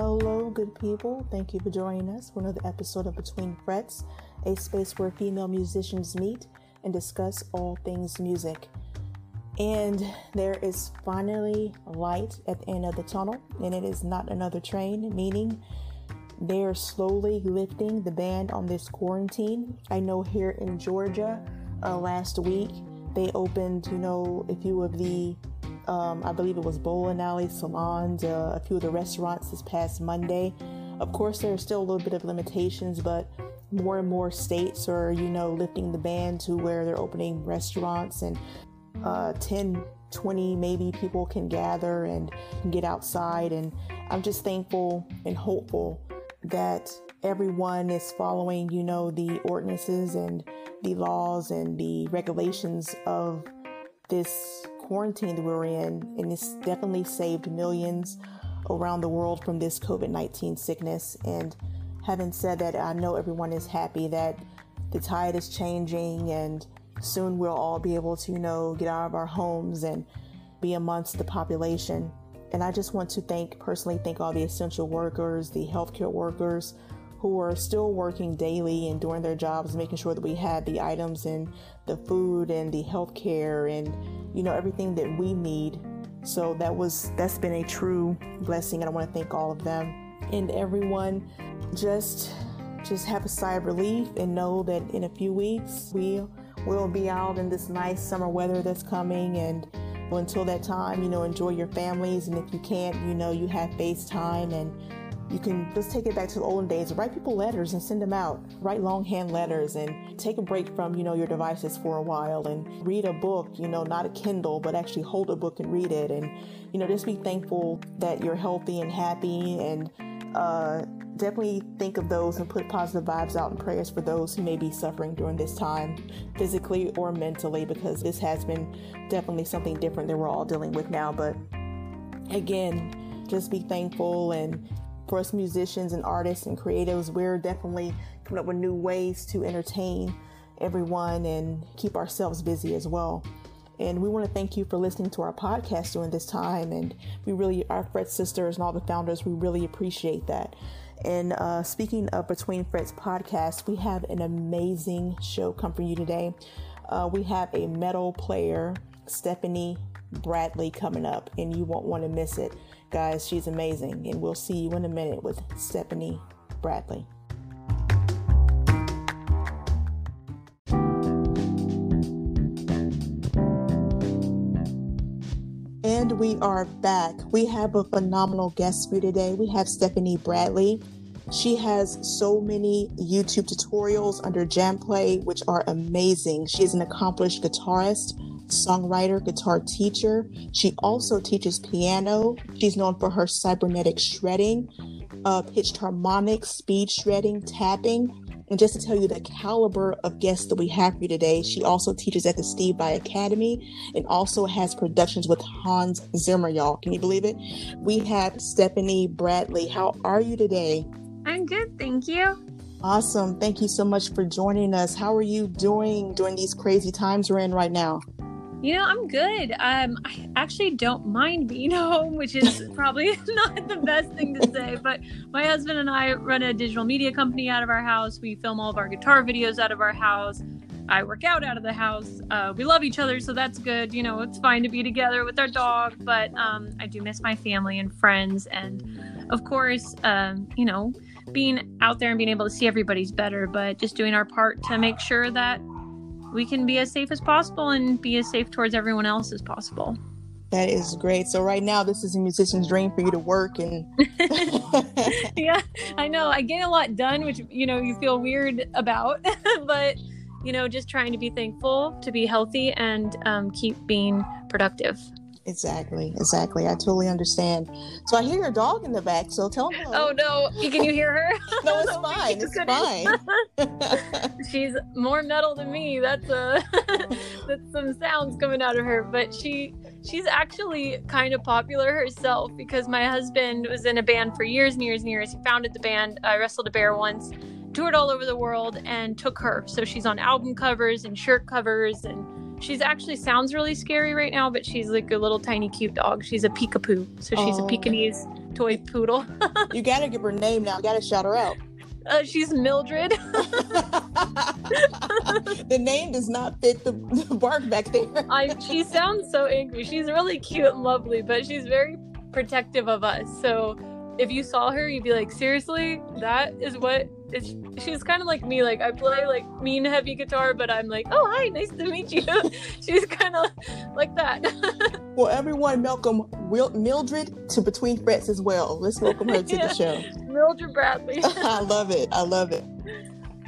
Hello, good people. Thank you for joining us for another episode of Between Frets, a space where female musicians meet and discuss all things music. And there is finally light at the end of the tunnel, and it is not another train, meaning they are slowly lifting the ban on this quarantine. I know here in Georgia, uh, last week, they opened, you know, a few of the um, I believe it was bowling alley, salons, uh, a few of the restaurants this past Monday. Of course, there are still a little bit of limitations, but more and more states are, you know, lifting the ban to where they're opening restaurants and uh, 10, 20 maybe people can gather and get outside. And I'm just thankful and hopeful that everyone is following, you know, the ordinances and the laws and the regulations of this quarantine that we're in, and it's definitely saved millions around the world from this COVID 19 sickness. And having said that, I know everyone is happy that the tide is changing and soon we'll all be able to, you know, get out of our homes and be amongst the population. And I just want to thank, personally, thank all the essential workers, the healthcare workers who are still working daily and doing their jobs, making sure that we had the items and the food and the healthcare and you know everything that we need. So that was that's been a true blessing, and I want to thank all of them and everyone. Just just have a sigh of relief and know that in a few weeks we will be out in this nice summer weather that's coming and until that time, you know, enjoy your families. And if you can't, you know, you have FaceTime and you can just take it back to the olden days. Write people letters and send them out. Write longhand letters and take a break from, you know, your devices for a while and read a book, you know, not a Kindle, but actually hold a book and read it. And, you know, just be thankful that you're healthy and happy and uh, definitely think of those and put positive vibes out and prayers for those who may be suffering during this time, physically or mentally, because this has been definitely something different that we're all dealing with now. But again, just be thankful and for us musicians and artists and creatives, we're definitely coming up with new ways to entertain everyone and keep ourselves busy as well. And we want to thank you for listening to our podcast during this time. And we really, our Fret sisters and all the founders, we really appreciate that. And uh, speaking of Between Frets podcast, we have an amazing show come for you today. Uh, we have a metal player, Stephanie Bradley, coming up, and you won't want to miss it. Guys, she's amazing. And we'll see you in a minute with Stephanie Bradley. And we are back. We have a phenomenal guest for you today. We have Stephanie Bradley. She has so many YouTube tutorials under Jamplay, which are amazing. She is an accomplished guitarist, songwriter, guitar teacher. She also teaches piano. She's known for her cybernetic shredding, uh, pitched harmonics, speed shredding, tapping. And just to tell you the caliber of guests that we have here today, she also teaches at the Steve Vai Academy and also has productions with Hans Zimmer, y'all. Can you believe it? We have Stephanie Bradley. How are you today? I'm good, thank you. Awesome. Thank you so much for joining us. How are you doing during these crazy times we're in right now? You know, I'm good. Um, I actually don't mind being home, which is probably not the best thing to say. But my husband and I run a digital media company out of our house. We film all of our guitar videos out of our house. I work out out of the house. Uh, we love each other, so that's good. You know, it's fine to be together with our dog, but um, I do miss my family and friends. And of course, um, you know, being out there and being able to see everybody's better, but just doing our part to make sure that we can be as safe as possible and be as safe towards everyone else as possible. That is great. So right now, this is a musician's dream for you to work and. yeah, I know. I get a lot done, which you know you feel weird about, but you know, just trying to be thankful, to be healthy, and um, keep being productive. Exactly, exactly. I totally understand. So I hear your dog in the back. So tell me. Oh no! Can you hear her? no, it's fine. It's fine. She's more metal than me. That's uh, a that's some sounds coming out of her. But she she's actually kind of popular herself because my husband was in a band for years and years and years. He founded the band. Uh, I wrestled a bear once, toured all over the world, and took her. So she's on album covers and shirt covers and she's actually sounds really scary right now, but she's like a little tiny cute dog. She's a peekapoo, so she's Oh. a Pekingese toy poodle. you gotta give her name now. You gotta shout her out. Uh, she's Mildred. the name does not fit the, the bark back there. I she sounds so angry. She's really cute and lovely, but she's very protective of us. So if you saw her, you'd be like, seriously, that is what it's, she's kind of like me. Like I play like mean heavy guitar, but I'm like, oh hi, nice to meet you. she's kind of like that. Well, everyone, welcome Wil- Mildred to Between Frets as well. Let's welcome her to Yeah. the show. Mildred Bradley. I love it. I love it.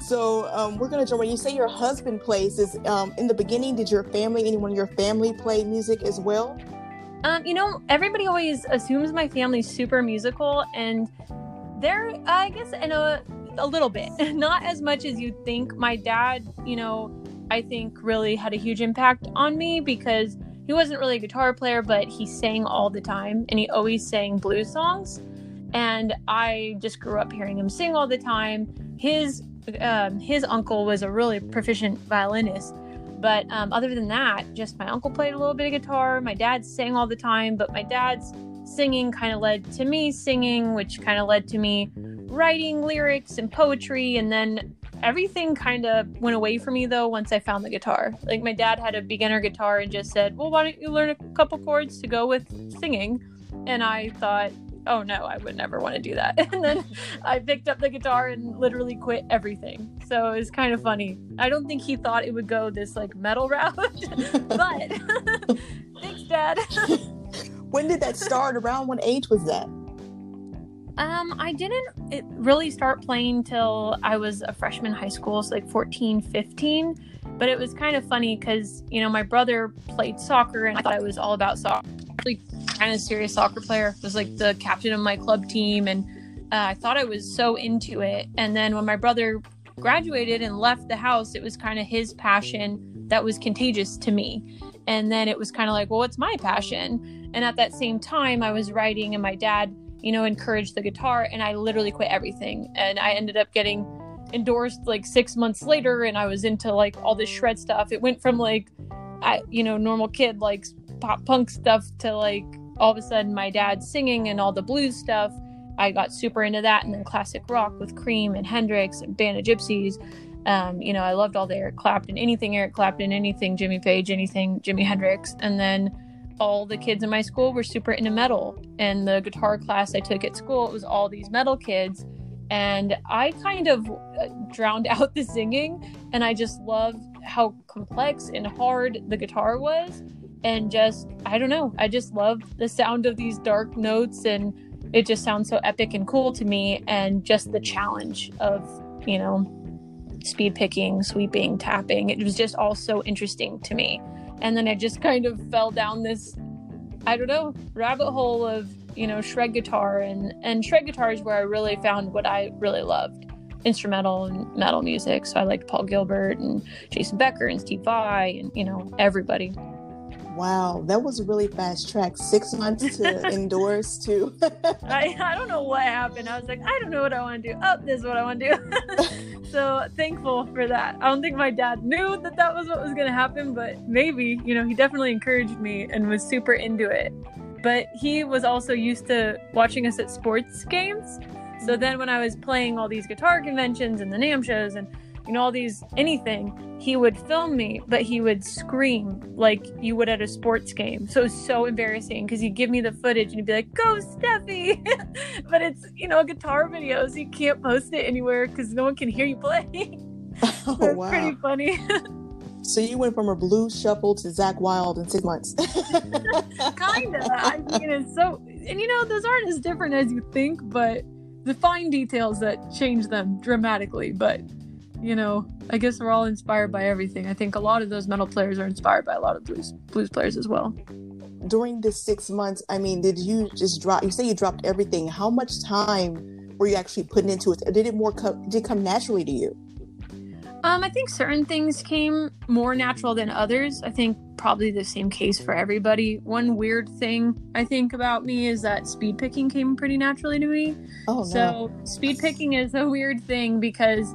So um, we're gonna jump. When you say your husband plays, is um, in the beginning? Did your family, anyone in your family, play music as well? Um, you know, everybody always assumes my family's super musical, and they're, I guess, in a a little bit, not as much as you'd think. My dad, you know, I think really had a huge impact on me because he wasn't really a guitar player, but he sang all the time, and he always sang blues songs, and I just grew up hearing him sing all the time. His um, his uncle was a really proficient violinist, but um, other than that, just my uncle played a little bit of guitar. My dad sang all the time, but my dad's singing kind of led to me singing, which kind of led to me writing lyrics and poetry. And then everything kind of went away for me though once I found the guitar. Like my dad had a beginner guitar and just said, Well, why don't you learn a couple chords to go with singing? And I thought, Oh no, I would never want to do that. And then I picked up the guitar and literally quit everything. So it was kind of funny. I don't think he thought it would go this like metal route, but thanks, Dad. When did that start? Around what age was that? Um, I didn't it really start playing till I was a freshman in high school, so like 14, 15. But it was kind of funny because, you know, my brother played soccer and I thought I was all about soccer. Like, kind of serious soccer player. Was like the captain of my club team. And uh, I thought I was so into it. And then when my brother graduated and left the house, it was kind of his passion that was contagious to me. And then it was kind of like, well, what's my passion? And at that same time, I was writing, and my dad you know, encouraged the guitar and I literally quit everything. And I ended up getting endorsed like six months later and I was into like all this shred stuff. It went from like I you know, normal kid like pop punk stuff to like all of a sudden my dad singing and all the blues stuff. I got super into that and then classic rock with Cream and Hendrix and Band of Gypsys. Um, you know, I loved all the Eric Clapton, anything Eric Clapton, anything Jimmy Page, anything Jimi Hendrix. And then all the kids in my school were super into metal and the guitar class i took at school it was all these metal kids and i kind of uh, drowned out the singing and i just loved how complex and hard the guitar was and just i don't know i just loved the sound of these dark notes and it just sounds so epic and cool to me and just the challenge of you know speed picking sweeping tapping it was just all so interesting to me. And then I just kind of fell down this I don't know rabbit hole of you know shred guitar and and shred guitar is where I really found what I really loved instrumental and metal music. So I liked Paul Gilbert and Jason Becker and Steve Vai and you know everybody Wow, that was a really fast track. Six months to endorse to. I, I don't know what happened. I was like I don't know what I want to do. Oh this is what I want to do. So thankful for that. I don't think my dad knew that that was what was going to happen but maybe you know he definitely encouraged me and was super into it. But he was also used to watching us at sports games. So then when I was playing all these guitar conventions and the NAMM shows and you know all these anything he would film me but he would scream like you would at a sports game. So it was so embarrassing because he'd give me the footage and he'd be like go steffi! But it's you know a guitar video so you can't post it anywhere because no one can hear you play. Oh, so it's wow. pretty funny. So you went from a blue shuffle to Zakk Wylde in six months. kind of i mean it's so and you know those aren't as different as you think but the fine details that change them dramatically but you know i guess we're all inspired by everything i think a lot of those metal players are inspired by a lot of blues blues players as well During the six months, I mean, did you just drop? You say you dropped everything. How much time were you actually putting into it? Did it more come? Did it come naturally to you? Um, I think certain things came more natural than others. I think probably the same case for everybody. One weird thing I think about me is that speed picking came pretty naturally to me. Oh no. So speed picking is a weird thing because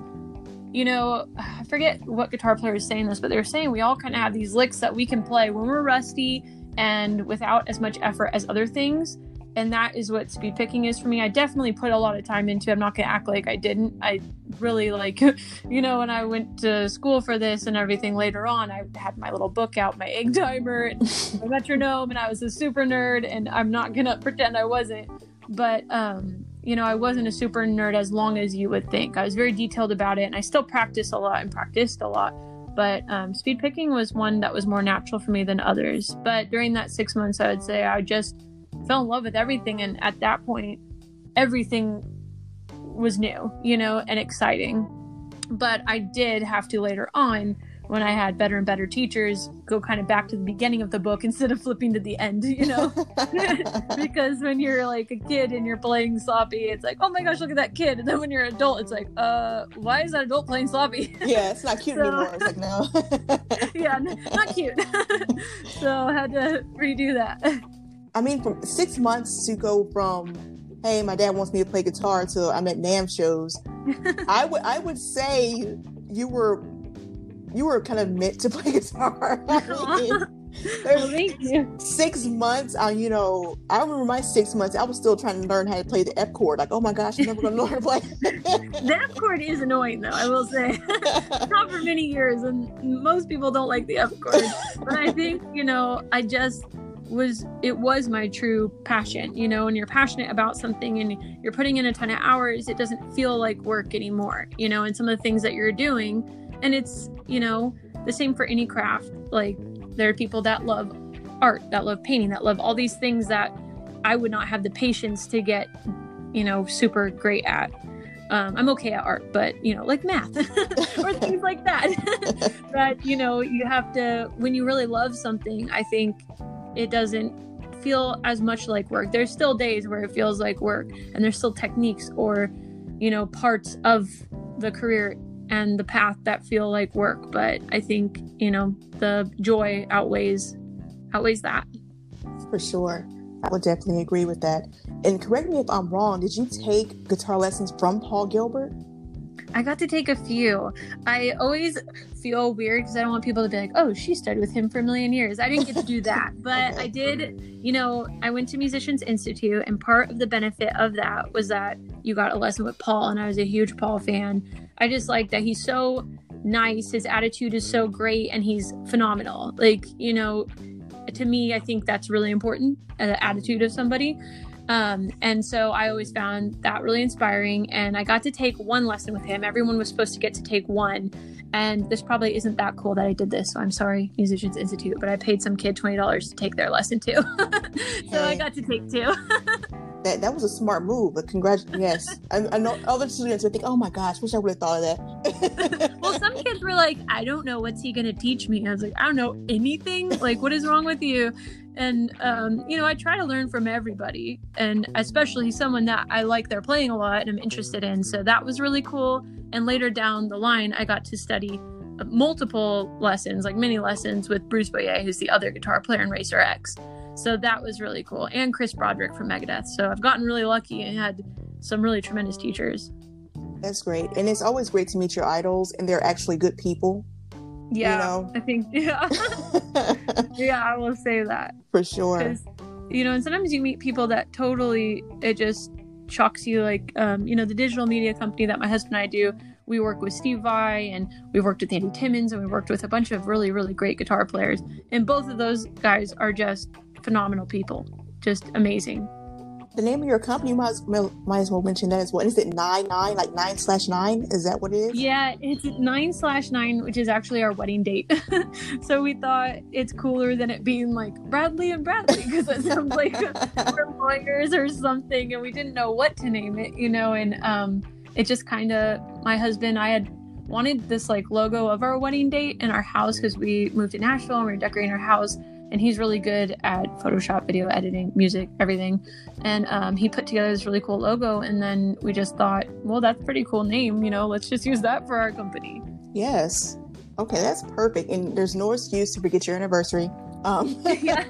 you know, I forget what guitar player was saying this, but they were saying we all kind of have these licks that we can play when we're rusty and without as much effort as other things. And that is what speed picking is for me. I definitely put a lot of time into. It. I'm not gonna act like I didn't. I really like, you know, when I went to school for this and everything later on, I had my little book out, my egg timer, my metronome, and I was a super nerd. And I'm not gonna pretend I wasn't, but um, you know, I wasn't a super nerd as long as you would think. I was very detailed about it, and I still practice a lot and practiced a lot. But um, speed picking was one that was more natural for me than others. But during that six months, I would say I just fell in love with everything, and at that point, everything was new, you know, and exciting. But I did have to later on when I had better and better teachers go kind of back to the beginning of the book instead of flipping to the end, you know? because when you're like a kid and you're playing sloppy, it's like, oh my gosh, look at that kid. And then when you're an adult, it's like, uh, why is that adult playing sloppy? yeah, it's not cute so, anymore. It's like, no. yeah, not cute. so I had to redo that. I mean, from six months to go from, hey, my dad wants me to play guitar to I'm at NAMM shows, I would I would say you were you were kind of meant to play guitar. well, thank you. Six months, uh, you know, I remember my six months. I was still trying to learn how to play the F chord. Like, oh my gosh, I'm never going to learn how to play. the F chord is annoying, though. I will say, not for many years, and most people don't like the F chord. But I think, you know, I just was it was my true passion you know when you're passionate about something and you're putting in a ton of hours it doesn't feel like work anymore you know and some of the things that you're doing and it's you know the same for any craft. Like there are people that love art that love painting that love all these things that i would not have the patience to get you know super great at. Um, i'm okay at art but you know like math or things like that. But you know you have to when you really love something i think it doesn't feel as much like work. There's still days where it feels like work and there's still techniques or you know parts of the career and the path that feel like work but i think you know the joy outweighs outweighs that for sure i would definitely agree with that and correct me if i'm wrong did you take guitar lessons from paul gilbert I got to take a few. I always feel weird because I don't want people to be like, oh, she studied with him for a million years. I didn't get to do that. But okay. I did, you know, I went to Musicians Institute, and part of the benefit of that was that you got a lesson with Paul, and I was a huge Paul fan. I just like that he's so nice, his attitude is so great, and he's phenomenal. Like, you know, to me, I think that's really important, uh, the attitude of somebody. Um, and so I always found that really inspiring. And I got to take one lesson with him. Everyone was supposed to get to take one. And this probably isn't that cool that I did this. So I'm sorry, Musicians Institute, but I paid some kid $20 to take their lesson too. so hey. I got to take two. that, that was a smart move. But congratulations. yes. I, I, know other students would think, "Oh my gosh, wish I would have thought of that." well, some kids were like, "I don't know what's he going to teach me." I was like, "I don't know anything. Like, what is wrong with you?" And um, you know i try to learn from everybody and especially someone that i like they're playing a lot and i'm interested in. So that was really cool. And later down the line i got to study multiple lessons like mini lessons with bruce bouillet who's the other guitar player in racer x. So that was really cool. And chris broderick from megadeth. So i've gotten really lucky and had some really tremendous teachers. That's great. And it's always great to meet your idols and they're actually good people yeah, you know? I think yeah, yeah, I will say that for sure. You know, and sometimes you meet people that totally it just shocks you. Like, um, you know, the digital media company that my husband and I do, we work with Steve Vai and we've worked with Andy Timmons and we've worked with a bunch of really, really great guitar players. And both of those guys are just phenomenal people, just amazing the name of your company you might, might as well mention that as well. Is it nine nine like nine slash nine? Is that what it is? Yeah it's nine slash nine which is actually our wedding date. So we thought it's cooler than it being like bradley and bradley because it sounds like we're lawyers or something and we didn't know what to name it you know and um it just kind of my husband i had wanted this like logo of our wedding date in our house because we moved to nashville and we are decorating our house and he's really good at Photoshop, video editing, music, everything. And um, he put together this really cool logo, and then we just thought, well, that's a pretty cool name, you know, let's just use that for our company. Yes. Okay, that's perfect. And there's no excuse to forget your anniversary. Um. yeah,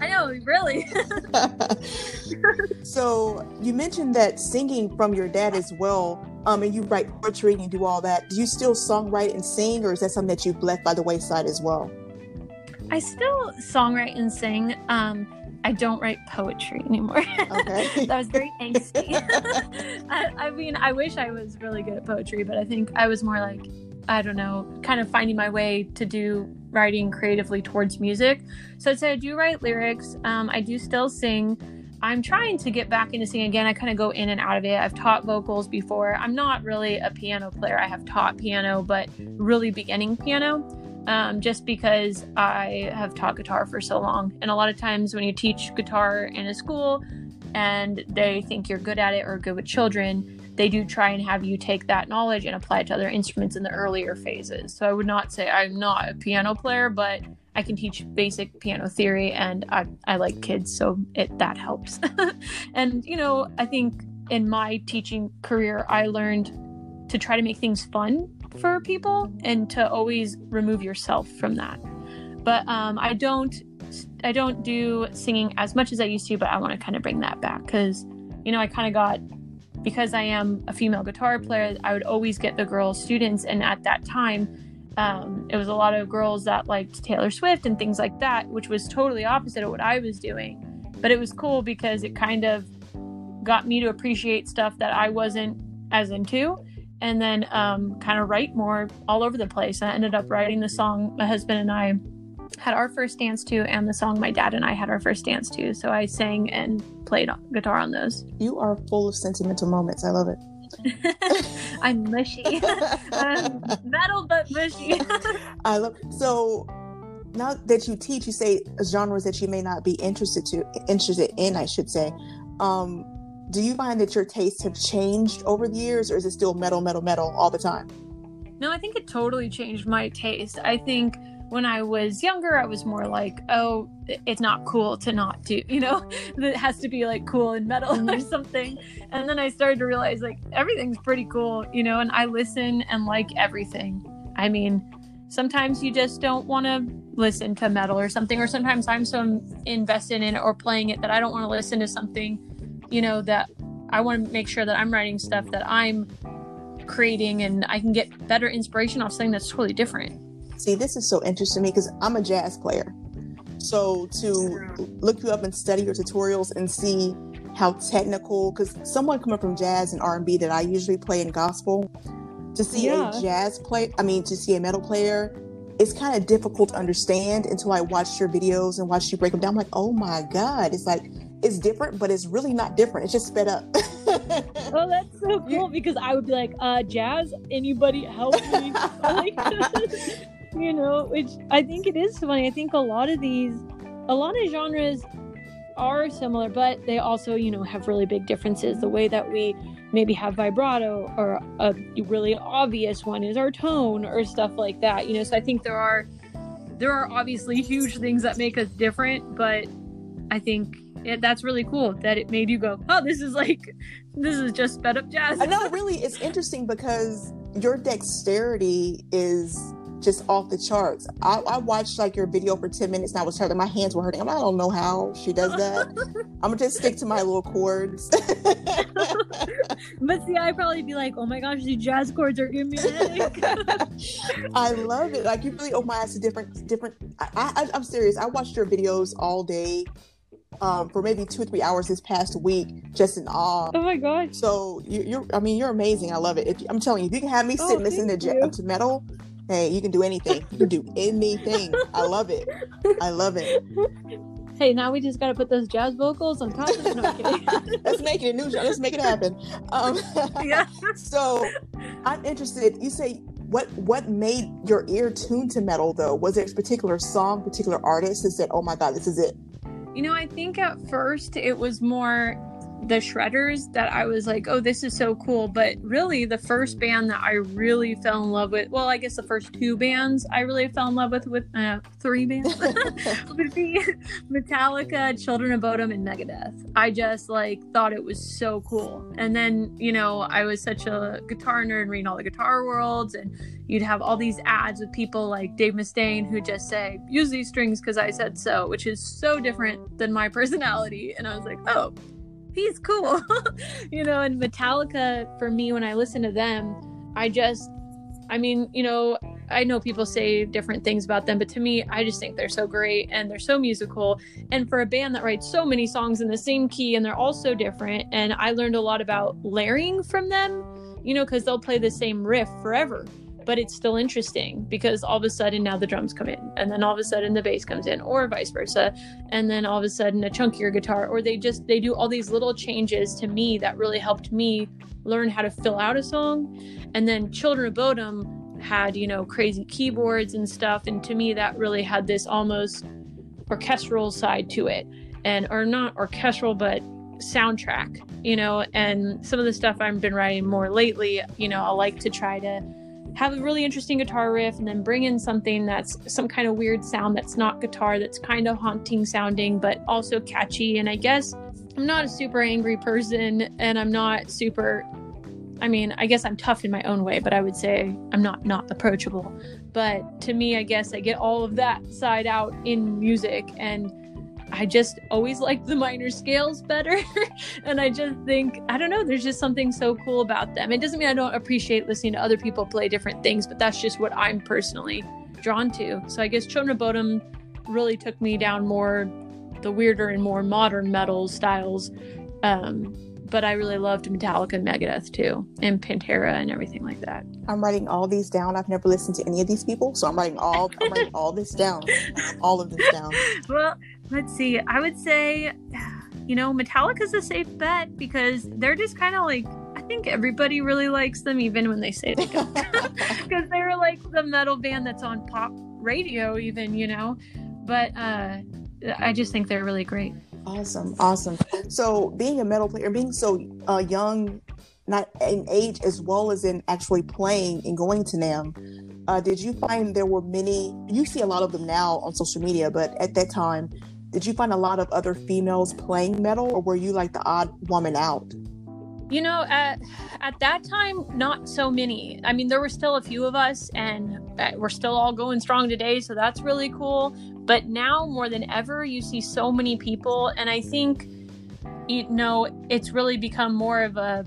I know, really. So you mentioned that singing from your dad as well. Um, and you write poetry and do all that. Do you still songwrite and sing, or is that something that you've left by the wayside as well? I still songwrite and sing. Um, I don't write poetry anymore. Okay. that was very angsty. I, I, mean, I wish I was really good at poetry, but I think I was more like, I don't know, kind of finding my way to do writing creatively towards music. So I'd say I do write lyrics. Um, I do still sing. I'm trying to get back into singing again. I kind of go in and out of it. I've taught vocals before. I'm not really a piano player. I have taught piano, but really beginning piano. Um, just because I have taught guitar for so long. And a lot of times when you teach guitar in a school and they think you're good at it or good with children, they do try and have you take that knowledge and apply it to other instruments in the earlier phases. So I would not say I'm not a piano player, but I can teach basic piano theory and I, I like kids, so it that helps. and you know, I think in my teaching career, I learned to try to make things fun for people and to always remove yourself from that. But um, I don't I don't do singing as much as I used to, but I want to kind of bring that back because you know I kind of got because I am a female guitar player, I would always get the girl students, and at that time um, it was a lot of girls that liked Taylor Swift and things like that, which was totally opposite of what I was doing. But it was cool because it kind of got me to appreciate stuff that I wasn't as into and then um, kind of write more all over the place. And I ended up writing the song my husband and I had our first dance to, and the song my dad and I had our first dance to. So I sang and played guitar on those. You are full of sentimental moments. I love it. I'm mushy. um, metal but mushy. I love so now that you teach, you say genres that you may not be interested to interested in, I should say. Um, do you find that your tastes have changed over the years, or is it still metal, metal, metal all the time? No, I think it totally changed my taste. I think when I was younger, I was more like, oh, it's not cool to not do, you know, it has to be like cool and metal mm-hmm. or something. And then I started to realize like everything's pretty cool, you know, and I listen and like everything. I mean, sometimes you just don't want to listen to metal or something, or sometimes I'm so invested in it or playing it that I don't want to listen to something, you know, that I want to make sure that I'm writing stuff that I'm creating and I can get better inspiration off something that's totally different. See, this is so interesting to me because I'm a jazz player. So to look you up and study your tutorials and see how technical, because someone coming from jazz and R&B that I usually play in gospel, to see yeah. a jazz play, I mean, to see a metal player, it's kind of difficult to understand until I watched your videos and watched you break them down. I'm like, oh my God, it's like, it's different, but it's really not different. It's just sped up. oh, that's so cool because I would be like, uh, jazz, anybody help me? you know, which I think it is funny. I think a lot of these, a lot of genres are similar, but they also, you know, have really big differences. The way that we maybe have vibrato or a really obvious one is our tone or stuff like that, you know. So I think there are there are obviously huge things that make us different, but I think it, that's really cool that it made you go, oh, this is like, this is just sped up jazz. I know, really, it's interesting because your dexterity is just off the charts. I, I, watched like your video for 10 minutes and I was hurting. My hands were hurting. I don't know how she does that. I'm gonna just stick to my little chords. but see, I'd probably be like, oh my gosh, these jazz chords are giving me a headache. I love it. Like you really open my eyes to different, different. I, I, I'm serious. I watched your videos all day um, for maybe two or three hours this past week, just in awe. Oh my god! So you, are I mean, you're amazing. I love it. If, I'm telling you, if you can have me sit oh, listening to, to metal, hey, you can do anything. You can do anything. I love it. I love it. Hey, now we just got to put those jazz vocals on top of it. No, Let's make it a new. Let's make it happen. Um, yeah. so I'm interested. You say what what made your ear tune to metal though? Was there a particular song, particular artist that said, "Oh my God, this is it"? You know, I think at first it was more the shredders that I was like, oh, this is so cool. But really, the first band that I really fell in love with, well, I guess the first two bands I really fell in love with, with uh, three bands, would be Metallica, Children of Bodom, and Megadeth. I just like thought it was so cool. And then, you know, I was such a guitar nerd and reading all the guitar worlds, and you'd have all these ads with people like Dave Mustaine who just say, use these strings because I said so, which is so different than my personality. And I was like, oh, he's cool. you know, and Metallica for me when I listen to them, I just I mean, you know, I know people say different things about them, but to me, I just think they're so great and they're so musical. And for a band that writes so many songs in the same key and they're all so different, and I learned a lot about layering from them, you know, because they'll play the same riff forever but it's still interesting because all of a sudden now the drums come in and then all of a sudden the bass comes in or vice versa and then all of a sudden a chunkier guitar or they just they do all these little changes to me that really helped me learn how to fill out a song. And then children of bodom had you know crazy keyboards and stuff and to me that really had this almost orchestral side to it and or not orchestral but soundtrack you know and some of the stuff i've been writing more lately you know i like to try to have a really interesting guitar riff and then bring in something that's some kind of weird sound that's not guitar that's kind of haunting sounding but also catchy. And i guess i'm not a super angry person and i'm not super i mean i guess i'm tough in my own way but i would say i'm not not approachable. But to me i guess i get all of that side out in music and I just always like the minor scales better. and I just think, I don't know, there's just something so cool about them. It doesn't mean I don't appreciate listening to other people play different things, but that's just what I'm personally drawn to. So I guess Children of Bodom really took me down more the weirder and more modern metal styles. Um, but I really loved Metallica and Megadeth too, and Pantera and everything like that. I'm writing all these down. I've never listened to any of these people, so I'm writing all I'm writing all this down, all of this down. Well, let's see. I would say, you know, Metallica's a safe bet because they're just kind of like I think everybody really likes them, even when they say they don't, because they're like the metal band that's on pop radio, even you know. But uh, I just think they're really great. Awesome, awesome. So, being a metal player, being so uh, young, not in age as well as in actually playing and going to NAMM, uh, did you find there were many? You see a lot of them now on social media, but at that time, did you find a lot of other females playing metal, or were you like the odd woman out? You know, at at that time, not so many. I mean, there were still a few of us, and uh, we're still all going strong today, so that's really cool. But now more than ever, you see so many people, and I think, you know, it's really become more of a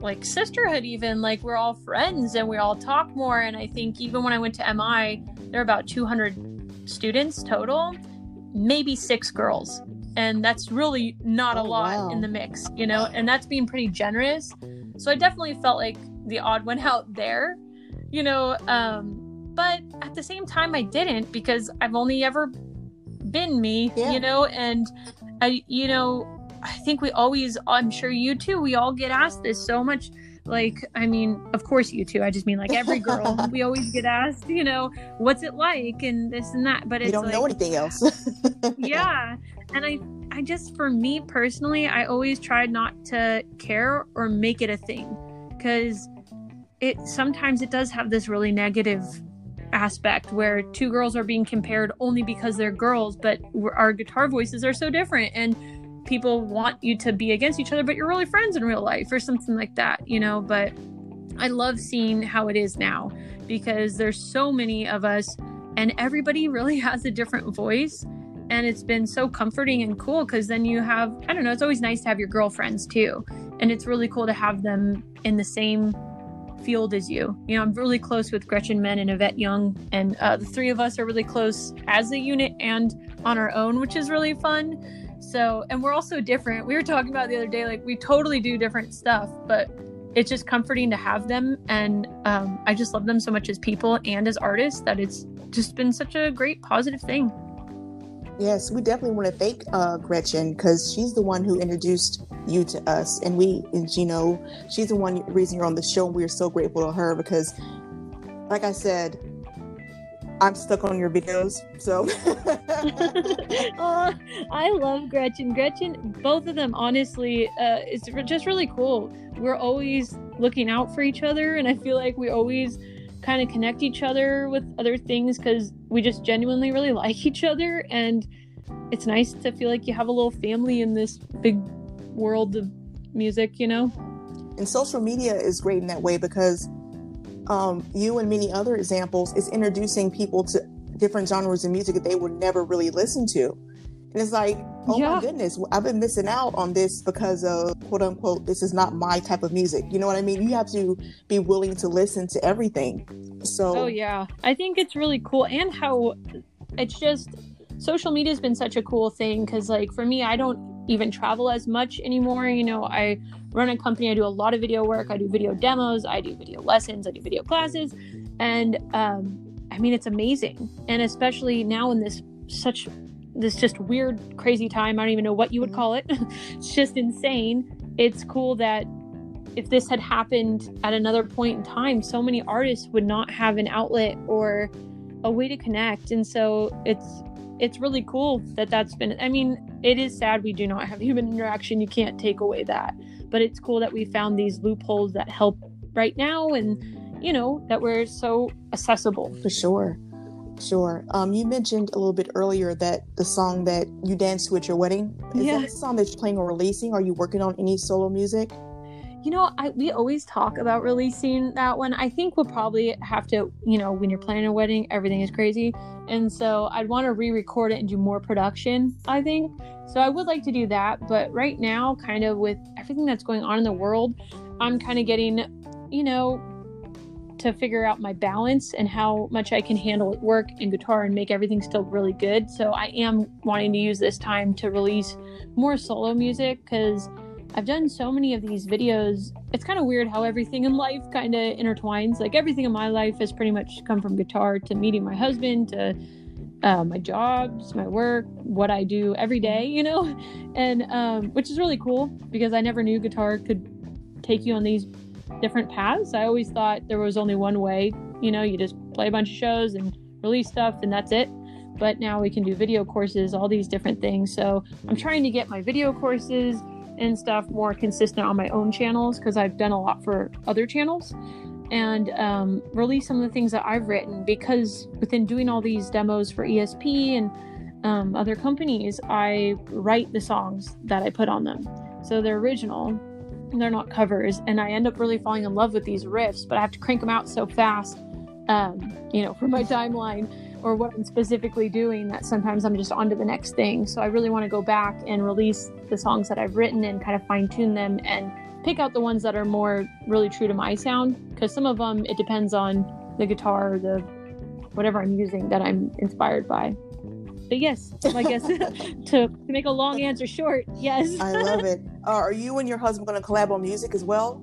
like sisterhood. Even like we're all friends and we all talk more. And I think even when I went to MI, there are about 200 students total, maybe six girls and that's really not oh, a lot wow. in the mix you know and that's being pretty generous so i definitely felt like the odd went out there you know um but at the same time i didn't because i've only ever been me yeah. you know and i you know i think we always i'm sure you too we all get asked this so much like i mean of course you too i just mean like every girl we always get asked you know what's it like and this and that but it's you don't like, know anything else yeah and i i just for me personally i always tried not to care or make it a thing. Because it sometimes it does have this really negative aspect where two girls are being compared only because they're girls but our guitar voices are so different and people want you to be against each other but you're really friends in real life or something like that you know? But i love seeing how it is now because there's so many of us and everybody really has a different voice and it's been so comforting and cool because then you have i don't know it's always nice to have your girlfriends too. And it's really cool to have them in the same field as you. You know i'm really close with gretchen menn and yvette young and uh, the three of us are really close as a unit and on our own which is really fun. So and we're also different. We were talking about the other day like we totally do different stuff but it's just comforting to have them. And um, i just love them so much as people and as artists that it's just been such a great positive thing Yes, we definitely want to thank uh, Gretchen because she's the one who introduced you to us, and we, and, you know, she's the one reason you're on the show. And we are so grateful to her because, like I said, I'm stuck on your videos. So, oh, I love Gretchen. Gretchen, both of them, honestly, uh, it's just really cool. We're always looking out for each other, and I feel like we always kind of connect each other with other things because we just genuinely really like each other and it's nice to feel like you have a little family in this big world of music you know? And social media is great in that way because um, you and many other examples is introducing people to different genres of music that they would never really listen to And it's like, oh yeah. my goodness, I've been missing out on this because of quote unquote, this is not my type of music. You know what I mean? You have to be willing to listen to everything. So, oh, yeah. I think it's really cool. And how it's just social media has been such a cool thing because, like, for me, I don't even travel as much anymore. You know, I run a company, I do a lot of video work, I do video demos, I do video lessons, I do video classes. And um, I mean, it's amazing. And especially now in this such this just weird, crazy time. I don't even know what you would mm-hmm. call it. it's just insane. It's cool that if this had happened at another point in time, so many artists would not have an outlet or a way to connect. And so it's it's really cool that that's been. I mean, it is sad we do not have human interaction. You can't take away that, but it's cool that we found these loopholes that help right now, and you know that we're so accessible. For sure. Sure. Um, you mentioned a little bit earlier that the song that you danced to at your wedding is yeah. that a song that you're playing or releasing? Are you working on any solo music? You know, I, we always talk about releasing that one. I think we'll probably have to, you know, when you're planning a wedding, everything is crazy. And so I'd want to re record it and do more production, I think. So I would like to do that. But right now, kind of with everything that's going on in the world, I'm kind of getting, you know, to figure out my balance and how much I can handle at work and guitar and make everything still really good. So I am wanting to use this time to release more solo music because I've done so many of these videos. It's kind of weird how everything in life kind of intertwines. Like everything in my life has pretty much come from guitar to meeting my husband to uh, my jobs, my work, what I do every day, you know, and um, which is really cool because I never knew guitar could take you on these different paths. I always thought there was only one way. You know, you just play a bunch of shows and release stuff, and that's it. But now we can do video courses, all these different things. So I'm trying to get my video courses and stuff more consistent on my own channels because I've done a lot for other channels and um, release some of the things that I've written because within doing all these demos for ESP and um, other companies, I write the songs that I put on them. So they're original they're not covers and i end up really falling in love with these riffs but i have to crank them out so fast um, you know for my timeline or what i'm specifically doing that sometimes i'm just on to the next thing so i really want to go back and release the songs that i've written and kind of fine tune them and pick out the ones that are more really true to my sound because some of them it depends on the guitar or the whatever i'm using that i'm inspired by but yes, I guess to, to make a long answer short, yes. I love it. Uh, are you and your husband going to collab on music as well?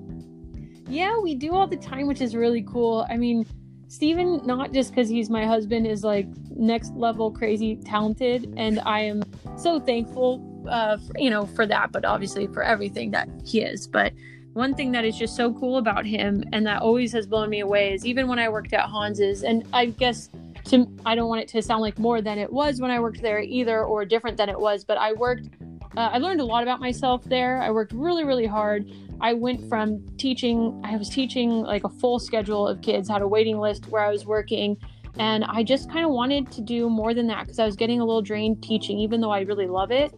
Yeah, we do all the time, which is really cool. I mean, Steven, not just because he's my husband, is like next level crazy talented, and I am so thankful, uh, for, you know, for that. But obviously for everything that he is. But one thing that is just so cool about him, and that always has blown me away, is even when I worked at Hans's, and I guess to I don't want it to sound like more than it was when I worked there either or different than it was, but I worked uh, I learned a lot about myself there. I worked really really hard. I went from teaching I was teaching like a full schedule of kids, had a waiting list where I was working and I just kind of wanted to do more than that because I was getting a little drained teaching even though I really love it.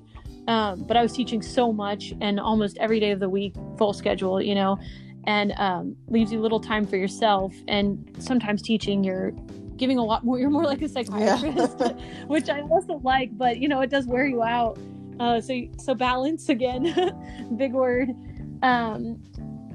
Um, but I was teaching so much and almost every day of the week, full schedule, you know, and um, leaves you little time for yourself. And sometimes teaching, you're giving a lot more. You're more like a psychiatrist, yeah. which I also like, but you know, it does wear you out. Uh, so, so balance again, big word. Um,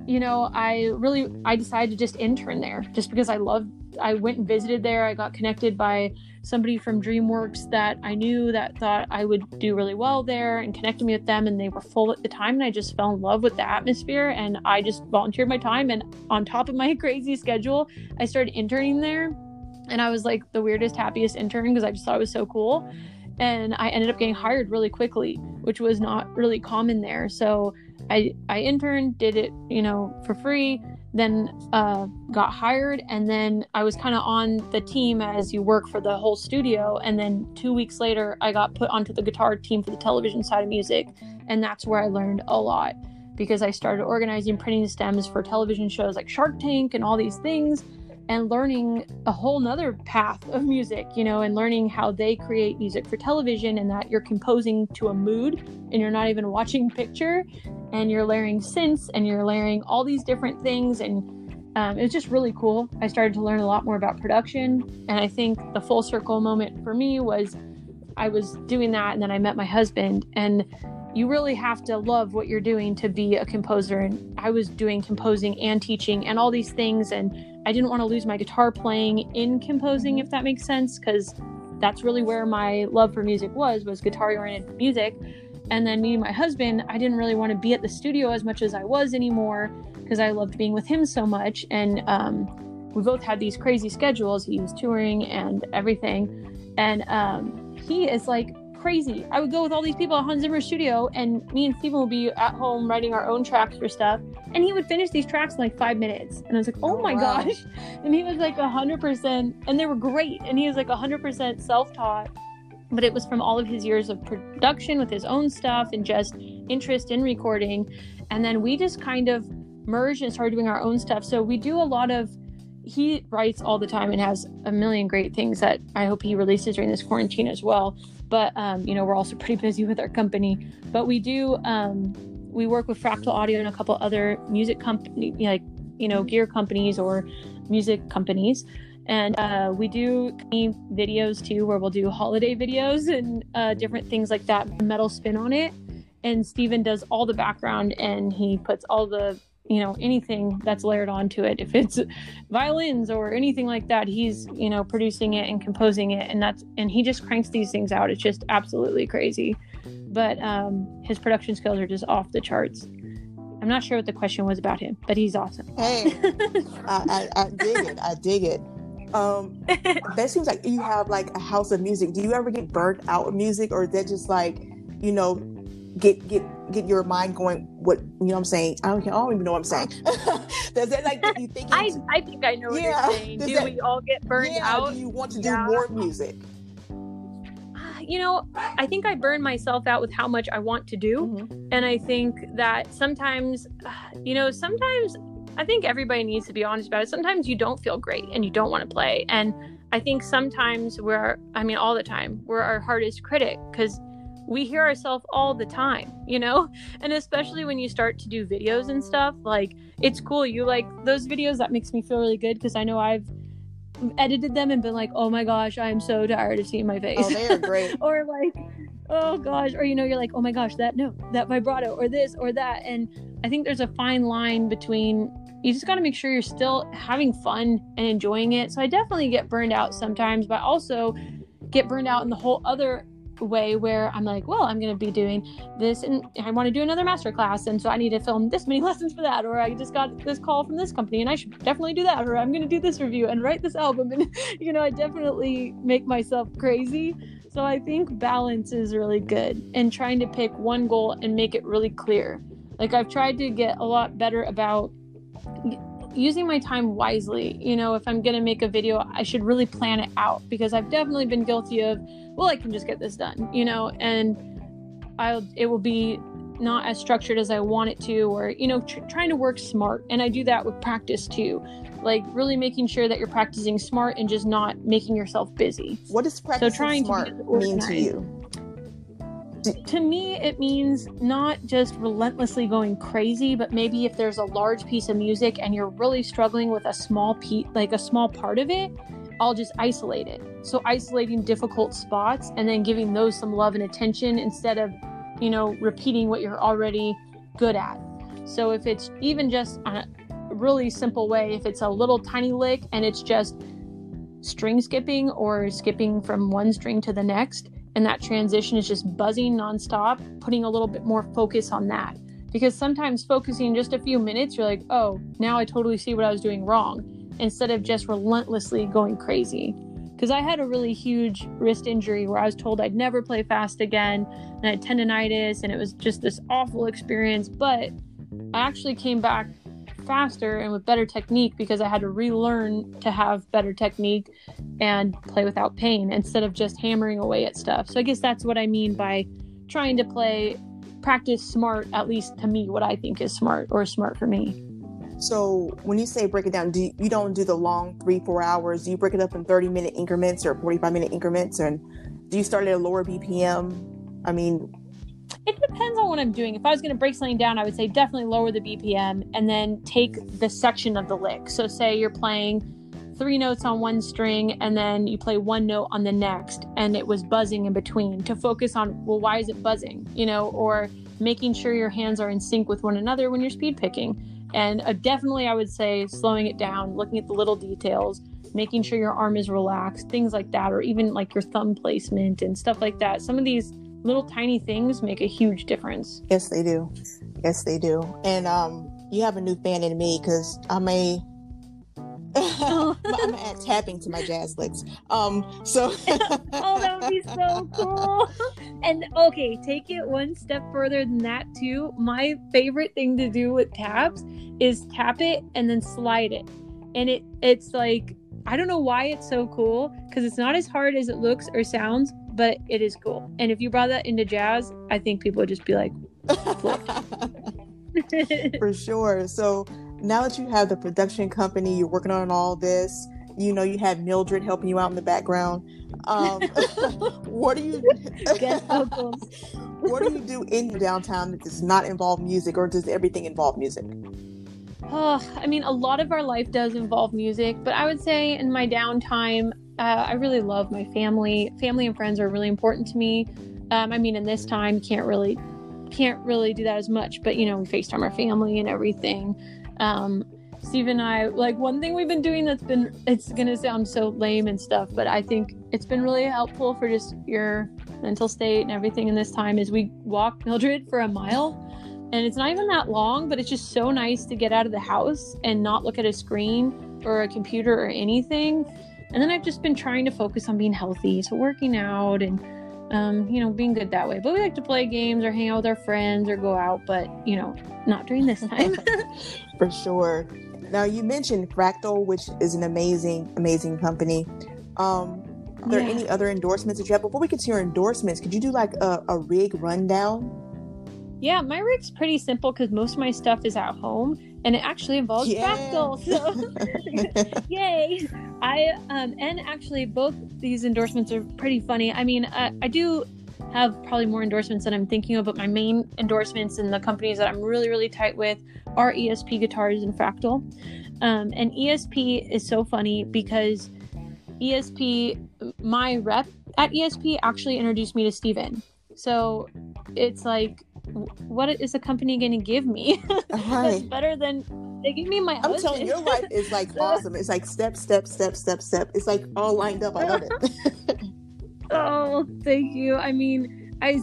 you know, I really, I decided to just intern there just because I loved, I went and visited there. I got connected by somebody from DreamWorks that I knew that thought I would do really well there and connected me with them and they were full at the time and I just fell in love with the atmosphere and I just volunteered my time and on top of my crazy schedule I started interning there and I was like the weirdest, happiest intern because I just thought it was so cool. And I ended up getting hired really quickly, which was not really common there. So I I interned, did it, you know, for free, then uh, got hired, and then I was kind of on the team as you work for the whole studio. And then two weeks later, I got put onto the guitar team for the television side of music, and that's where I learned a lot because I started organizing printing stems for television shows like Shark Tank and all these things and learning a whole nother path of music, you know, and learning how they create music for television and that you're composing to a mood and you're not even watching picture and you're layering synths and you're layering all these different things. And um, it was just really cool. I started to learn a lot more about production. And I think the full circle moment for me was I was doing that and then I met my husband and you really have to love what you're doing to be a composer. And I was doing composing and teaching and all these things and I didn't want to lose my guitar playing in composing if that makes sense cuz that's really where my love for music was was guitar oriented music. And then me and my husband I didn't really want to be at the studio as much as I was anymore because I loved being with him so much. And um, we both had these crazy schedules. He was touring and everything. And um, he is like crazy. I would go with all these people at Hans Zimmer studio, and me and Steven would be at home writing our own tracks for stuff. And he would finish these tracks in like five minutes. And I was like, oh, oh my wow. gosh. And he was like 100%, and they were great. And he was like 100% self taught. But it was from all of his years of production with his own stuff and just interest in recording. And then we just kind of merged and started doing our own stuff. So we do a lot of he writes all the time and has a million great things that I hope he releases during this quarantine as well. But um, you know we're also pretty busy with our company. But we do um, we work with fractal audio and a couple other music company like you know gear companies or music companies. And uh, we do videos too where we'll do holiday videos and uh, different things like that metal spin on it. And Steven does all the background and he puts all the you know anything that's layered onto it. If it's violins or anything like that he's you know producing it and composing it and that's and he just cranks these things out. It's just absolutely crazy. But um his production skills are just off the charts. I'm not sure what the question was about him but he's awesome. Hey I, I, I dig it. I dig it. Um that seems like you have like a house of music. Do you ever get burnt out with music or is that just like you know get get get your mind going what you know what I'm saying? I don't, I don't even know what I'm saying. Does that like you think I, I think I know what yeah, you're saying do that, we all get burned yeah, out? do you want to do yeah. more music? You know I think I burn myself out with how much I want to do mm-hmm. and I think that sometimes you know sometimes I think everybody needs to be honest about it. Sometimes you don't feel great and you don't want to play and I think sometimes we're I mean all the time we're our hardest critic because we hear ourselves all the time, you know? And especially when you start to do videos and stuff, like it's cool. You like those videos that makes me feel really good because I know I've edited them and been like, oh my gosh, I'm so tired of seeing my face. Oh, they are great. or like, oh gosh, or you know, you're like, oh my gosh, that note, that vibrato, or this or that. And I think there's a fine line between you just got to make sure you're still having fun and enjoying it. So I definitely get burned out sometimes, but also get burned out in the whole other way where I'm like, well, I'm going to be doing this and I want to do another master class. And so I need to film this many lessons for that. Or I just got this call from this company and I should definitely do that. Or I'm going to do this review and write this album. And, you know, I definitely make myself crazy. So I think balance is really good and trying to pick one goal and make it really clear. Like I've tried to get a lot better about using my time wisely. You know, if I'm going to make a video, I should really plan it out because I've definitely been guilty of well, I can just get this done, you know, and I'll, it will be not as structured as I want it to, or, you know, tr- trying to work smart. And I do that with practice too. Like really making sure that you're practicing smart and just not making yourself busy. What does practicing so trying smart to mean to you? to me it means not just relentlessly going crazy but maybe if there's a large piece of music and you're really struggling with a small piece like a small part of it I'll just isolate it. So isolating difficult spots and then giving those some love and attention instead of, you know, repeating what you're already good at. So if it's even just a really simple way, if it's a little tiny lick and it's just string skipping or skipping from one string to the next, and that transition is just buzzing nonstop, putting a little bit more focus on that. Because sometimes focusing just a few minutes, you're like, oh, now I totally see what I was doing wrong instead of just relentlessly going crazy. Because I had a really huge wrist injury where I was told I'd never play fast again, and I had tendonitis, and it was just this awful experience. But I actually came back faster and with better technique because I had to relearn to have better technique and play without pain instead of just hammering away at stuff. So I guess that's what I mean by trying to play practice smart, at least to me, what I think is smart or smart for me. So when you say break it down, do you, you don't do the long three, four hours? Do you break it up in 30 minute increments or 45 minute increments? And do you start at a lower BPM? I mean, it depends on what I'm doing. If I was going to break something down, I would say definitely lower the BPM and then take the section of the lick. So say you're playing three notes on one string and then you play one note on the next and it was buzzing in between to focus on well why is it buzzing you know or making sure your hands are in sync with one another when you're speed picking and uh, definitely i would say slowing it down looking at the little details making sure your arm is relaxed things like that or even like your thumb placement and stuff like that. Some of these little tiny things make a huge difference. Yes they do. Yes they do. And um you have a new fan in me because i'm a I'm gonna add tapping to my jazz licks. Um, so oh, that would be so cool. And okay, take it one step further than that too. My favorite thing to do with taps is tap it and then slide it, and it it's like I don't know why it's so cool because it's not as hard as it looks or sounds, but it is cool. And if you brought that into jazz, I think people would just be like, for sure. So now that you have the production company, you're working on all this. You know, you have Mildred helping you out in the background. Um, what do you? what do you do in your downtime that does not involve music, or does everything involve music? Oh, I mean, a lot of our life does involve music, but I would say in my downtime, uh, I really love my family. Family and friends are really important to me. Um, I mean, in this time, can't really can't really do that as much, but you know, we FaceTime our family and everything. Um, Steve and I, like one thing we've been doing that's been, it's going to sound so lame and stuff, but I think it's been really helpful for just your mental state and everything in this time is we walk Mildred for a mile. And it's not even that long, but it's just so nice to get out of the house and not look at a screen or a computer or anything. And then I've just been trying to focus on being healthy. So working out and um, you know, being good that way. But we like to play games or hang out with our friends or go out, but you know, not during this time. For sure. Now you mentioned Fractal, which is an amazing, amazing company. Um, are there yeah. any other endorsements that you have? Before we get to your endorsements, could you do like a, a rig rundown? Yeah, my rig's pretty simple because most of my stuff is at home and it actually involves yeah. fractal. So, yay! I um, and actually both these endorsements are pretty funny. I mean, I, I do have probably more endorsements than I'm thinking of, but my main endorsements and the companies that I'm really really tight with are ESP Guitars and Fractal. Um, and ESP is so funny because ESP, my rep at ESP, actually introduced me to Steven. So it's like what is the company going to give me right. that's better than they give me my I'm husband. telling you, your life is like awesome. It's like step, step, step, step, step. It's like all lined up. I love it. oh, thank you. I mean, I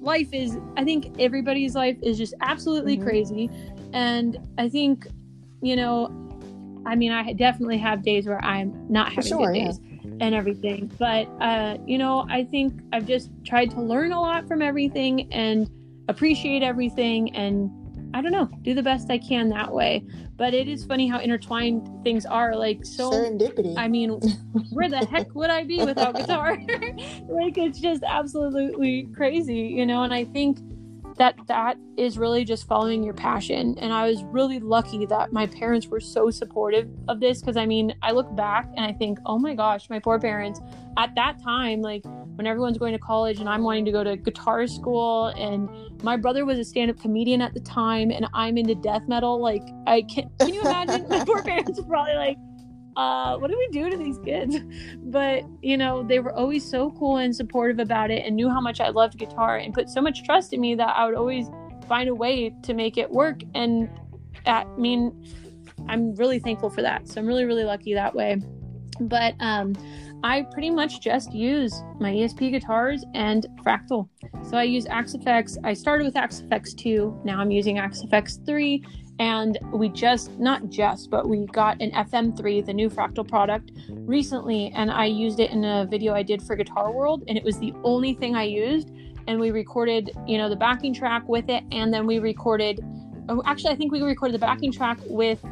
life is I think everybody's life is just absolutely mm-hmm. crazy. And I think, you know, I mean, I definitely have days where I'm not having sure, good days. Yeah and everything. But uh, you know, I think I've just tried to learn a lot from everything and appreciate everything and I don't know, do the best I can that way. But it is funny how intertwined things are. Like so serendipity. I mean, where the heck would I be without guitar? like it's just absolutely crazy, you know, and I think that that is really just following your passion and i was really lucky that my parents were so supportive of this because i mean i look back and i think oh my gosh my poor parents at that time like when everyone's going to college and i'm wanting to go to guitar school and my brother was a stand-up comedian at the time and i'm into death metal like i can't, can you imagine my poor parents were probably like uh, what do we do to these kids? But, you know, they were always so cool and supportive about it and knew how much I loved guitar and put so much trust in me that I would always find a way to make it work. And I mean, I'm really thankful for that. So I'm really, really lucky that way. But um, I pretty much just use my ESP guitars and Fractal. So I use Axe-Fx. I started with Axe-Fx 2. Now I'm using Axe-Fx 3 and we just not just but we got an fm3 the new fractal product recently. And i used it in a video i did for guitar world. And it was the only thing i used. And we recorded you know the backing track with it. And then we recorded oh, actually i think we recorded the backing track with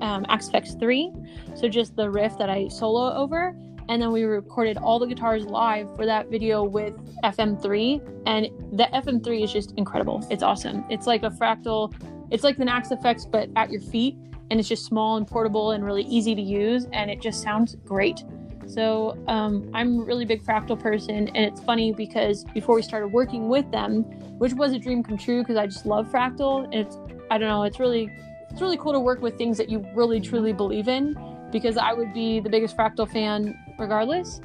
um, Axe-Fx 3 so just the riff that i solo over and then we recorded all the guitars live for that video with FM3 and the FM3 is just incredible. It's awesome. It's like a fractal it's like the Axe-Fx, but at your feet, and it's just small and portable and really easy to use, and it just sounds great. So um, I'm a really big fractal person, and it's funny because before we started working with them, which was a dream come true because I just love fractal, and it's I don't know, it's really it's really cool to work with things that you really truly believe in because I would be the biggest Fractal fan regardless.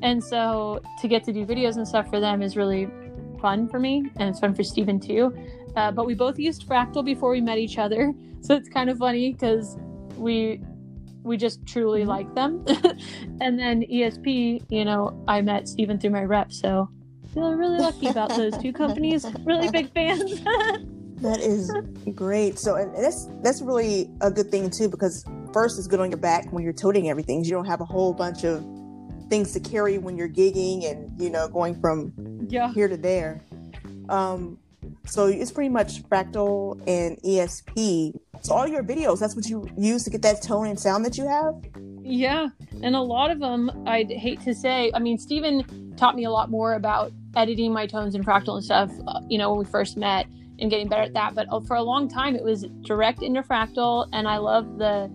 And so to get to do videos and stuff for them is really fun for me, and it's fun for Steven too. Uh, but we both used Fractal before we met each other, so it's kind of funny because we we just truly mm-hmm. like them. and then ESP, you know, I met Steven through my rep, so feel really lucky about those two companies. Really big fans. That is great. So, and that's that's really a good thing too, because first it's good on your back when you're toting everything. You don't have a whole bunch of things to carry when you're gigging and you know going from yeah. here to there. Um, so it's pretty much Fractal and ESP. So all your videos, that's what you use to get that tone and sound that you have. Yeah, and a lot of them, I'd hate to say. I mean, Steven taught me a lot more about editing my tones and Fractal and stuff. Uh, you know, when we first met and getting better at that. But uh, for a long time, it was direct into Fractal, and I love the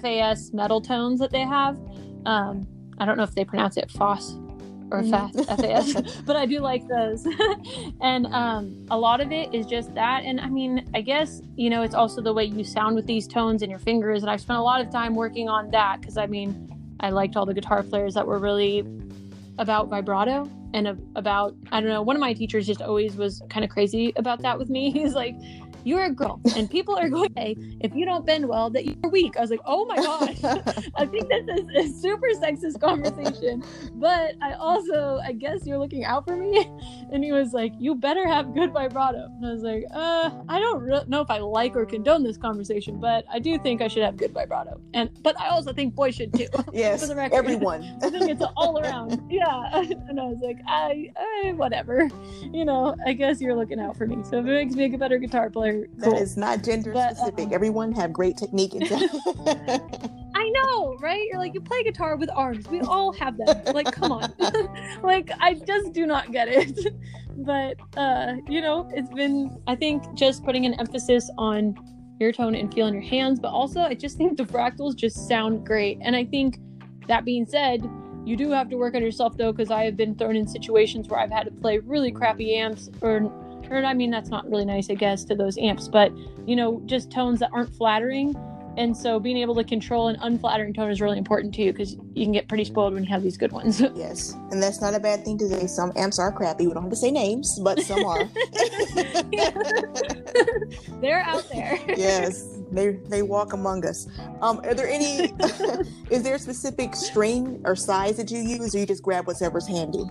FAS metal tones that they have. Um, I don't know if they pronounce it FOSS or mm-hmm. FAS, FAS, but I do like those. and um, a lot of it is just that. And I mean, I guess, you know, it's also the way you sound with these tones in your fingers. And I've spent a lot of time working on that because I mean, I liked all the guitar players that were really about vibrato and about I don't know. One of my teachers just always was kind of crazy about that with me. He's like, you're a girl and people are going to say if you don't bend well that you're weak. I was like, oh my gosh. I think this is a super sexist conversation. But I also, I guess you're looking out for me. And he was like, you better have good vibrato. And I was like, uh, I don't re- know if I like or condone this conversation, but I do think I should have good vibrato. And, but I also think boys should too. Yes. everyone. I think it's all around. Yeah. And I was like, I, I, whatever. You know, I guess you're looking out for me. So if it makes me a better guitar player, cool. That is not gender but, specific. Um, Everyone have great technique. And I know, right? You're like you play guitar with arms. We all have them. Like, come on. like, I just do not get it. but uh, you know, it's been I think just putting an emphasis on your tone and feel in your hands, but also I just think the fractals just sound great. And I think that being said, you do have to work on yourself though, because I have been thrown in situations where I've had to play really crappy amps or I mean that's not really nice, I guess, to those amps, but you know, just tones that aren't flattering. And so being able to control an unflattering tone is really important to you because you can get pretty spoiled when you have these good ones. yes, and that's not a bad thing to say. Some amps are crappy. We don't have to say names, but some are. They're out there. yes, they they walk among us. Um, are there any? is there a specific string or size that you use, or you just grab whatever's handy?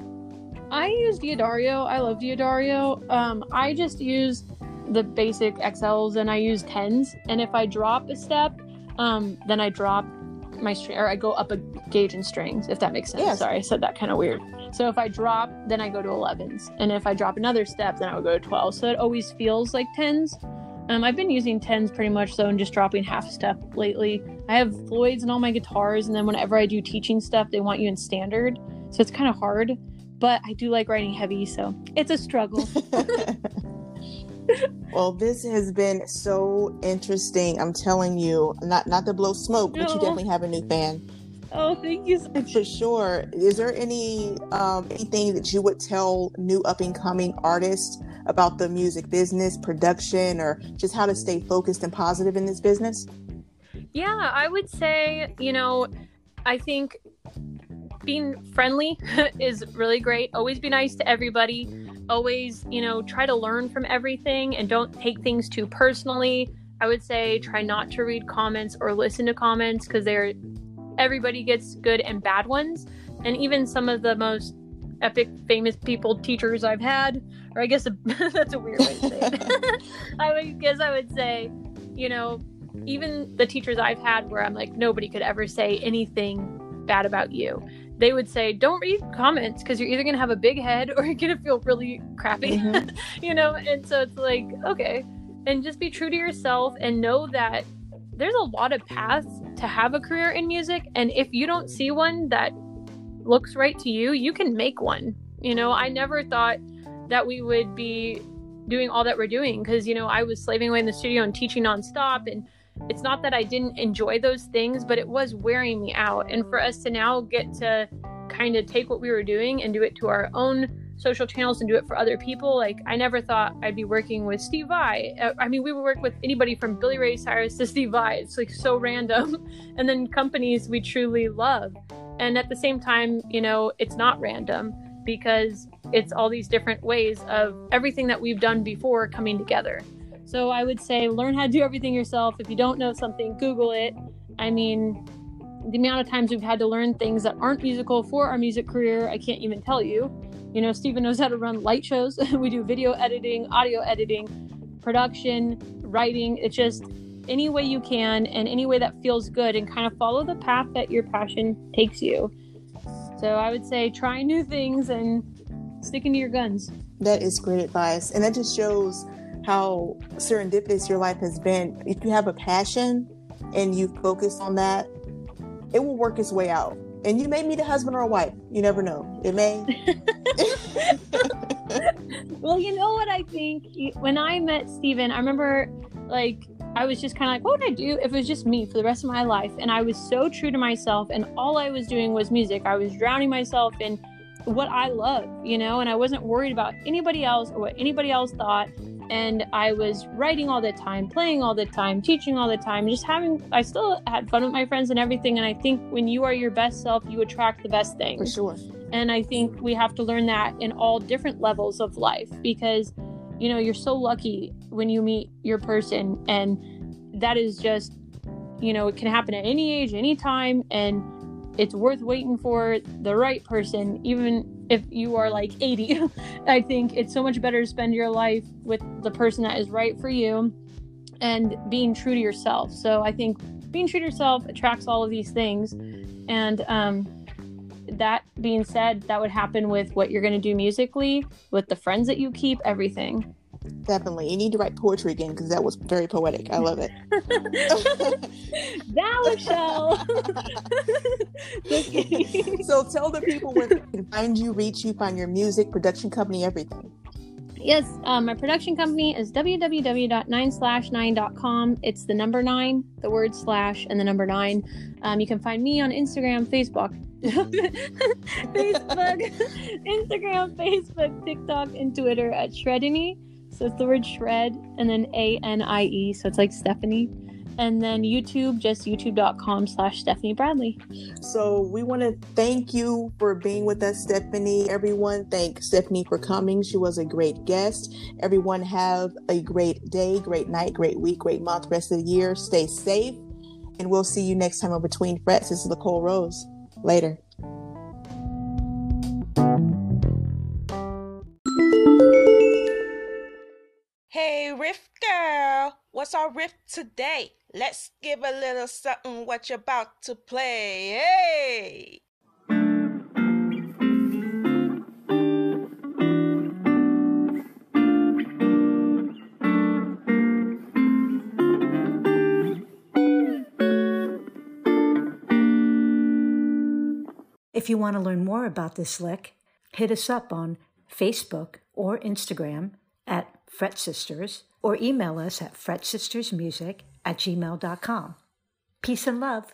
I use D'Addario. I love D'Addario. Um, I just use the basic XLs and I use 10s. And if I drop a step, um, then I drop my string or I go up a gauge in strings, if that makes sense. Yeah. Sorry, I said that kind of weird. So if I drop, then I go to 11s. And if I drop another step, then I would go to 12. So it always feels like 10s. Um, I've been using 10s pretty much so and just dropping half step lately. I have Floyds and all my guitars, and then whenever I do teaching stuff, they want you in standard. So it's kind of hard but I do like writing heavy, so it's a struggle. well, this has been so interesting. I'm telling you, not not to blow smoke, but you definitely have a new fan. Oh, thank you so much. For sure. Is there any um, anything that you would tell new up and coming artists about the music business, production, or just how to stay focused and positive in this business? Yeah, I would say, you know, I think being friendly is really great. Always be nice to everybody. Always, you know, try to learn from everything and don't take things too personally. I would say try not to read comments or listen to comments because they're everybody gets good and bad ones. And even some of the most epic famous people teachers I've had, or I guess a, that's a weird way to say it. I would guess I would say, you know, even the teachers I've had where I'm like nobody could ever say anything bad about you they would say, don't read comments because you're either going to have a big head or you're going to feel really crappy, mm-hmm. you know? And so it's like, okay. And just be true to yourself and know that there's a lot of paths to have a career in music. And if you don't see one that looks right to you, you can make one. You know, I never thought that we would be doing all that we're doing because, you know, I was slaving away in the studio and teaching nonstop and it's not that I didn't enjoy those things, but it was wearing me out. And for us to now get to kind of take what we were doing and do it to our own social channels and do it for other people. Like I never thought I'd be working with Steve Vai. Uh, I mean, we would work with anybody from Billy Ray Cyrus to Steve Vai. It's like so random. and then companies we truly love. And at the same time, you know, it's not random because it's all these different ways of everything that we've done before coming together. So I would say learn how to do everything yourself. If you don't know something, Google it. I mean, the amount of times we've had to learn things that aren't musical for our music career, I can't even tell you. You know, Steven knows how to run light shows. we do video editing, audio editing, production, writing. It's just any way you can and any way that feels good and kind of follow the path that your passion takes you. So I would say try new things and sticking to your guns. That is great advice. And that just shows how serendipitous your life has been. If you have a passion and you focus on that, it will work its way out. And you may meet a husband or a wife. You never know. It may. well, you know what I think? When I met Steven, I remember like I was just kind of like, what would I do if it was just me for the rest of my life? And I was so true to myself, and all I was doing was music. I was drowning myself in what I love, you know, and I wasn't worried about anybody else or what anybody else thought and I was writing all the time, playing all the time, teaching all the time, just having I still had fun with my friends and everything and I think when you are your best self, you attract the best things. For sure. And I think we have to learn that in all different levels of life because you know, you're so lucky when you meet your person and that is just you know, it can happen at any age, any time and it's worth waiting for the right person even if you are like 80 i think it's so much better to spend your life with the person that is right for you and being true to yourself. So i think being true to yourself attracts all of these things. And um, that being said that would happen with what you're going to do musically with the friends that you keep everything Definitely. You need to write poetry again because that was very poetic. I love it. that Michelle. so So tell the people where they can find you, reach you, find your music, production company, everything. Yes, um, my production company is www.9slash9.com. It's the number nine, the word slash, and the number nine. Um, you can find me on Instagram, Facebook, Facebook, Instagram, Facebook, TikTok, and Twitter at Shredanie. So it's the word shred and then A N I E. So it's like Stephanie. And then YouTube, just youtube.com slash Stephanie Bradley. So we want to thank you for being with us, Stephanie. Everyone, thank Stephanie for coming. She was a great guest. Everyone have a great day, great night, great week, great month, rest of the year. Stay safe. And we'll see you next time on Between Frets. This is Nicole Rose. Later. Riff Girl, what's our riff today? Let's give a little something what you're about to play. Hey! If you want to learn more about this lick, hit us up on Facebook or Instagram at Fret Sisters, or email us at fretsistersmusic at gmail.com. Peace and love.